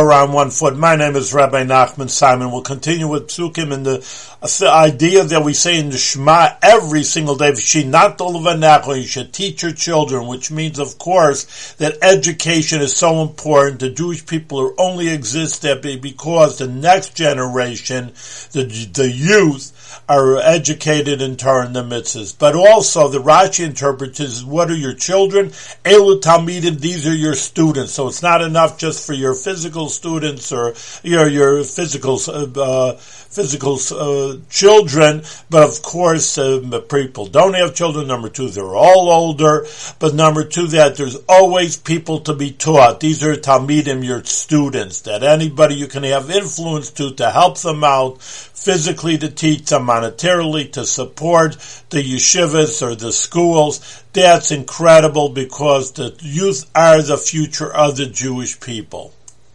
On one foot. My name is Rabbi Nachman Simon. We'll continue with Psukim and the, the idea that we say in the Shema every single day, you should teach your children, which means, of course, that education is so important. The Jewish people only exist because the next generation, the, the youth, are educated in Torah and the mitzvahs. But also, the Rashi interprets what are your children? Elu Talmidim, these are your students. So it's not enough just for your physical students or your, your physical, uh, physical uh, children, but of course, uh, people don't have children. Number two, they're all older. But number two, that there's always people to be taught. These are Talmidim, your students, that anybody you can have influence to, to help them out, physically to teach them, monetarily to support the yeshivas or the schools. That's incredible because the youth are the future of the Jewish people.